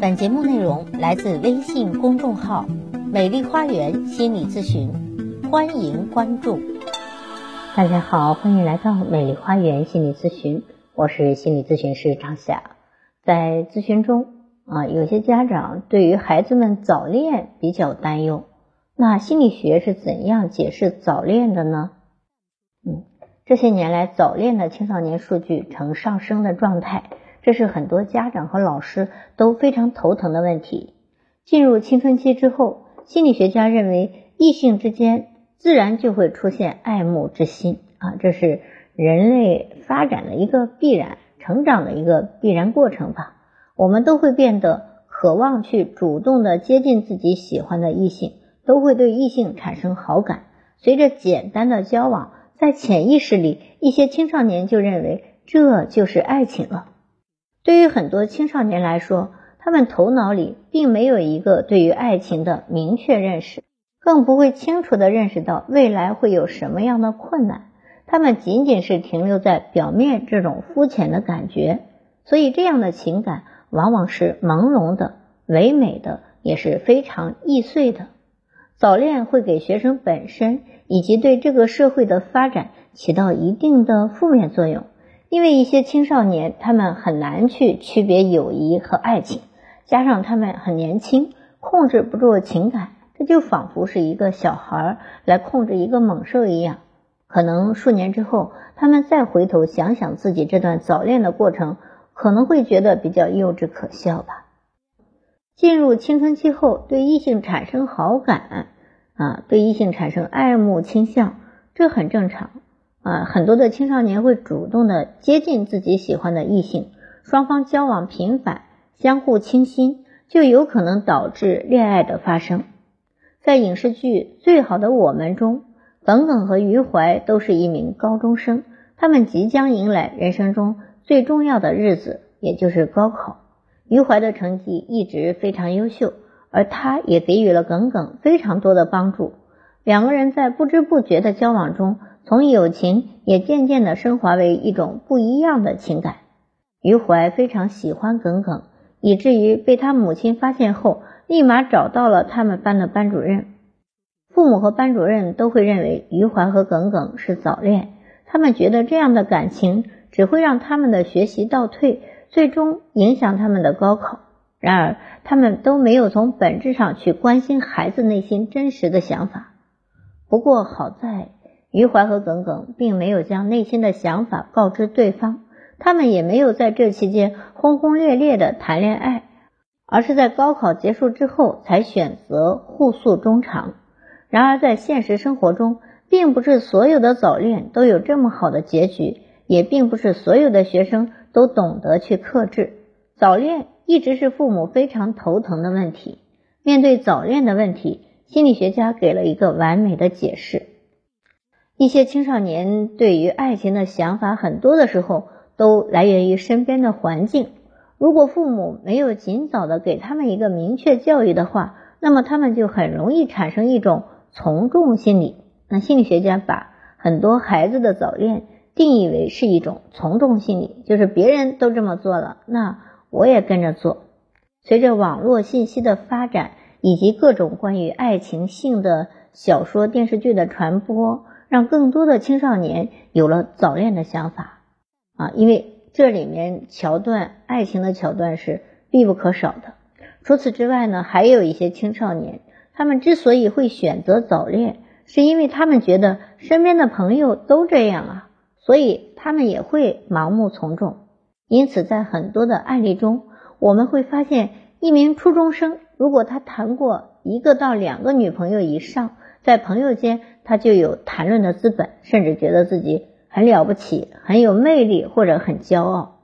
本节目内容来自微信公众号“美丽花园心理咨询”，欢迎关注。大家好，欢迎来到美丽花园心理咨询，我是心理咨询师张霞。在咨询中啊，有些家长对于孩子们早恋比较担忧，那心理学是怎样解释早恋的呢？嗯，这些年来早恋的青少年数据呈上升的状态。这是很多家长和老师都非常头疼的问题。进入青春期之后，心理学家认为异性之间自然就会出现爱慕之心啊，这是人类发展的一个必然、成长的一个必然过程吧。我们都会变得渴望去主动的接近自己喜欢的异性，都会对异性产生好感。随着简单的交往，在潜意识里，一些青少年就认为这就是爱情了。对于很多青少年来说，他们头脑里并没有一个对于爱情的明确认识，更不会清楚的认识到未来会有什么样的困难。他们仅仅是停留在表面这种肤浅的感觉，所以这样的情感往往是朦胧的、唯美的，也是非常易碎的。早恋会给学生本身以及对这个社会的发展起到一定的负面作用。因为一些青少年，他们很难去区别友谊和爱情，加上他们很年轻，控制不住情感，这就仿佛是一个小孩来控制一个猛兽一样。可能数年之后，他们再回头想想自己这段早恋的过程，可能会觉得比较幼稚可笑吧。进入青春期后，对异性产生好感，啊，对异性产生爱慕倾向，这很正常。啊，很多的青少年会主动的接近自己喜欢的异性，双方交往频繁，相互倾心，就有可能导致恋爱的发生。在影视剧《最好的我们》中，耿耿和余淮都是一名高中生，他们即将迎来人生中最重要的日子，也就是高考。余淮的成绩一直非常优秀，而他也给予了耿耿非常多的帮助。两个人在不知不觉的交往中。从友情也渐渐的升华为一种不一样的情感。余淮非常喜欢耿耿，以至于被他母亲发现后，立马找到了他们班的班主任。父母和班主任都会认为余淮和耿耿是早恋，他们觉得这样的感情只会让他们的学习倒退，最终影响他们的高考。然而，他们都没有从本质上去关心孩子内心真实的想法。不过好在。余淮和耿耿并没有将内心的想法告知对方，他们也没有在这期间轰轰烈烈的谈恋爱，而是在高考结束之后才选择互诉衷肠。然而，在现实生活中，并不是所有的早恋都有这么好的结局，也并不是所有的学生都懂得去克制。早恋一直是父母非常头疼的问题。面对早恋的问题，心理学家给了一个完美的解释。一些青少年对于爱情的想法，很多的时候都来源于身边的环境。如果父母没有尽早的给他们一个明确教育的话，那么他们就很容易产生一种从众心理。那心理学家把很多孩子的早恋定义为是一种从众心理，就是别人都这么做了，那我也跟着做。随着网络信息的发展，以及各种关于爱情、性的小说、电视剧的传播。让更多的青少年有了早恋的想法啊，因为这里面桥段爱情的桥段是必不可少的。除此之外呢，还有一些青少年，他们之所以会选择早恋，是因为他们觉得身边的朋友都这样啊，所以他们也会盲目从众。因此，在很多的案例中，我们会发现，一名初中生如果他谈过一个到两个女朋友以上，在朋友间。他就有谈论的资本，甚至觉得自己很了不起、很有魅力或者很骄傲。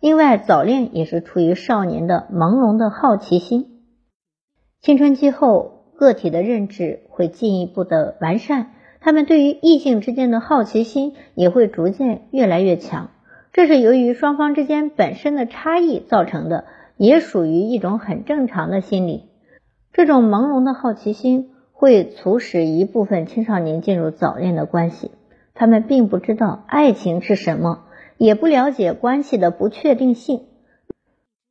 另外，早恋也是出于少年的朦胧的好奇心。青春期后，个体的认知会进一步的完善，他们对于异性之间的好奇心也会逐渐越来越强。这是由于双方之间本身的差异造成的，也属于一种很正常的心理。这种朦胧的好奇心。会促使一部分青少年进入早恋的关系，他们并不知道爱情是什么，也不了解关系的不确定性。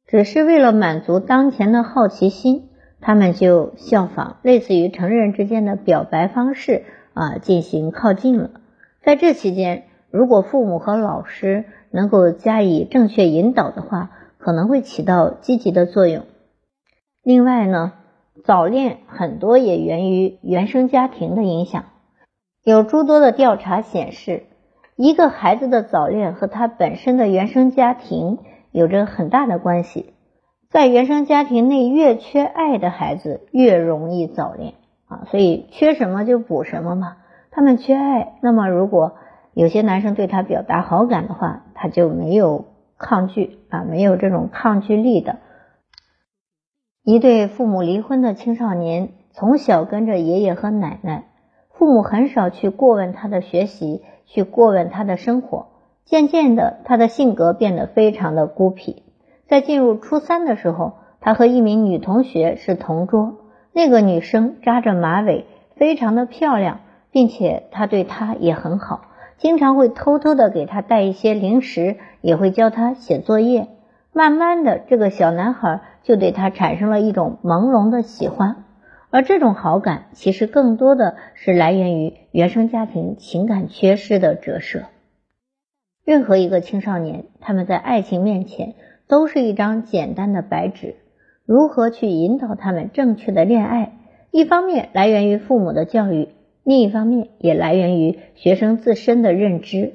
只是为了满足当前的好奇心，他们就效仿类似于成人之间的表白方式啊进行靠近了。在这期间，如果父母和老师能够加以正确引导的话，可能会起到积极的作用。另外呢，早恋很多也源于原生家庭的影响。有诸多的调查显示，一个孩子的早恋和他本身的原生家庭有着很大的关系。在原生家庭内越缺爱的孩子越容易早恋啊，所以缺什么就补什么嘛。他们缺爱，那么如果有些男生对他表达好感的话，他就没有抗拒啊，没有这种抗拒力的。一对父母离婚的青少年，从小跟着爷爷和奶奶，父母很少去过问他的学习，去过问他的生活。渐渐的，他的性格变得非常的孤僻。在进入初三的时候，他和一名女同学是同桌，那个女生扎着马尾，非常的漂亮。并且他对他也很好，经常会偷偷的给他带一些零食，也会教他写作业。慢慢的，这个小男孩就对他产生了一种朦胧的喜欢，而这种好感其实更多的是来源于原生家庭情感缺失的折射。任何一个青少年，他们在爱情面前都是一张简单的白纸，如何去引导他们正确的恋爱，一方面来源于父母的教育。另一方面，也来源于学生自身的认知。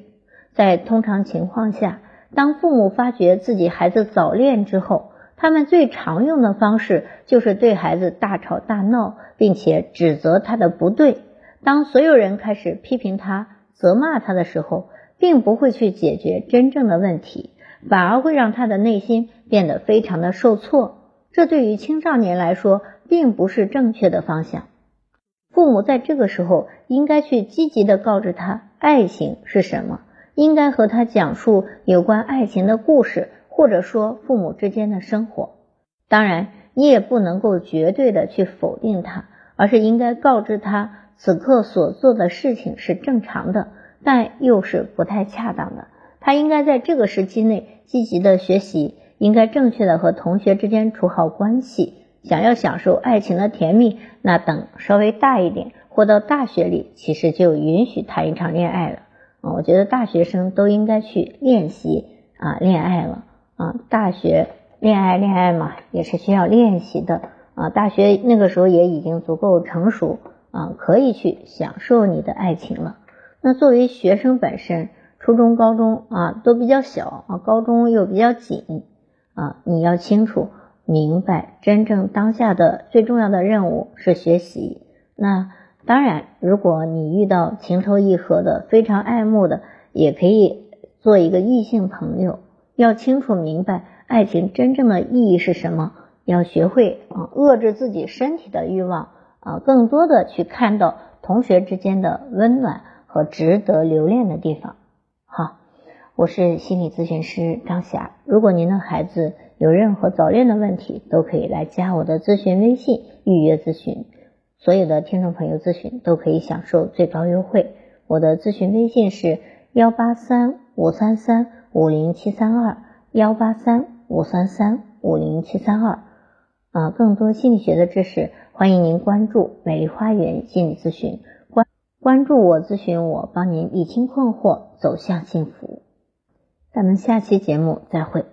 在通常情况下，当父母发觉自己孩子早恋之后，他们最常用的方式就是对孩子大吵大闹，并且指责他的不对。当所有人开始批评他、责骂他的时候，并不会去解决真正的问题，反而会让他的内心变得非常的受挫。这对于青少年来说，并不是正确的方向。父母在这个时候应该去积极的告知他爱情是什么，应该和他讲述有关爱情的故事，或者说父母之间的生活。当然，你也不能够绝对的去否定他，而是应该告知他此刻所做的事情是正常的，但又是不太恰当的。他应该在这个时期内积极的学习，应该正确的和同学之间处好关系。想要享受爱情的甜蜜，那等稍微大一点，或到大学里，其实就允许谈一场恋爱了。啊，我觉得大学生都应该去练习啊恋爱了。啊，大学恋爱恋爱嘛，也是需要练习的。啊，大学那个时候也已经足够成熟啊，可以去享受你的爱情了。那作为学生本身，初中、高中啊都比较小啊，高中又比较紧啊，你要清楚。明白，真正当下的最重要的任务是学习。那当然，如果你遇到情投意合的、非常爱慕的，也可以做一个异性朋友。要清楚明白爱情真正的意义是什么，要学会啊遏制自己身体的欲望啊，更多的去看到同学之间的温暖和值得留恋的地方。好，我是心理咨询师张霞。如果您的孩子，有任何早恋的问题，都可以来加我的咨询微信预约咨询。所有的听众朋友咨询都可以享受最高优惠。我的咨询微信是幺八三五三三五零七三二幺八三五三三五零七三二。啊，更多心理学的知识，欢迎您关注美丽花园心理咨询，关关注我咨询我，帮您理清困惑，走向幸福。咱们下期节目再会。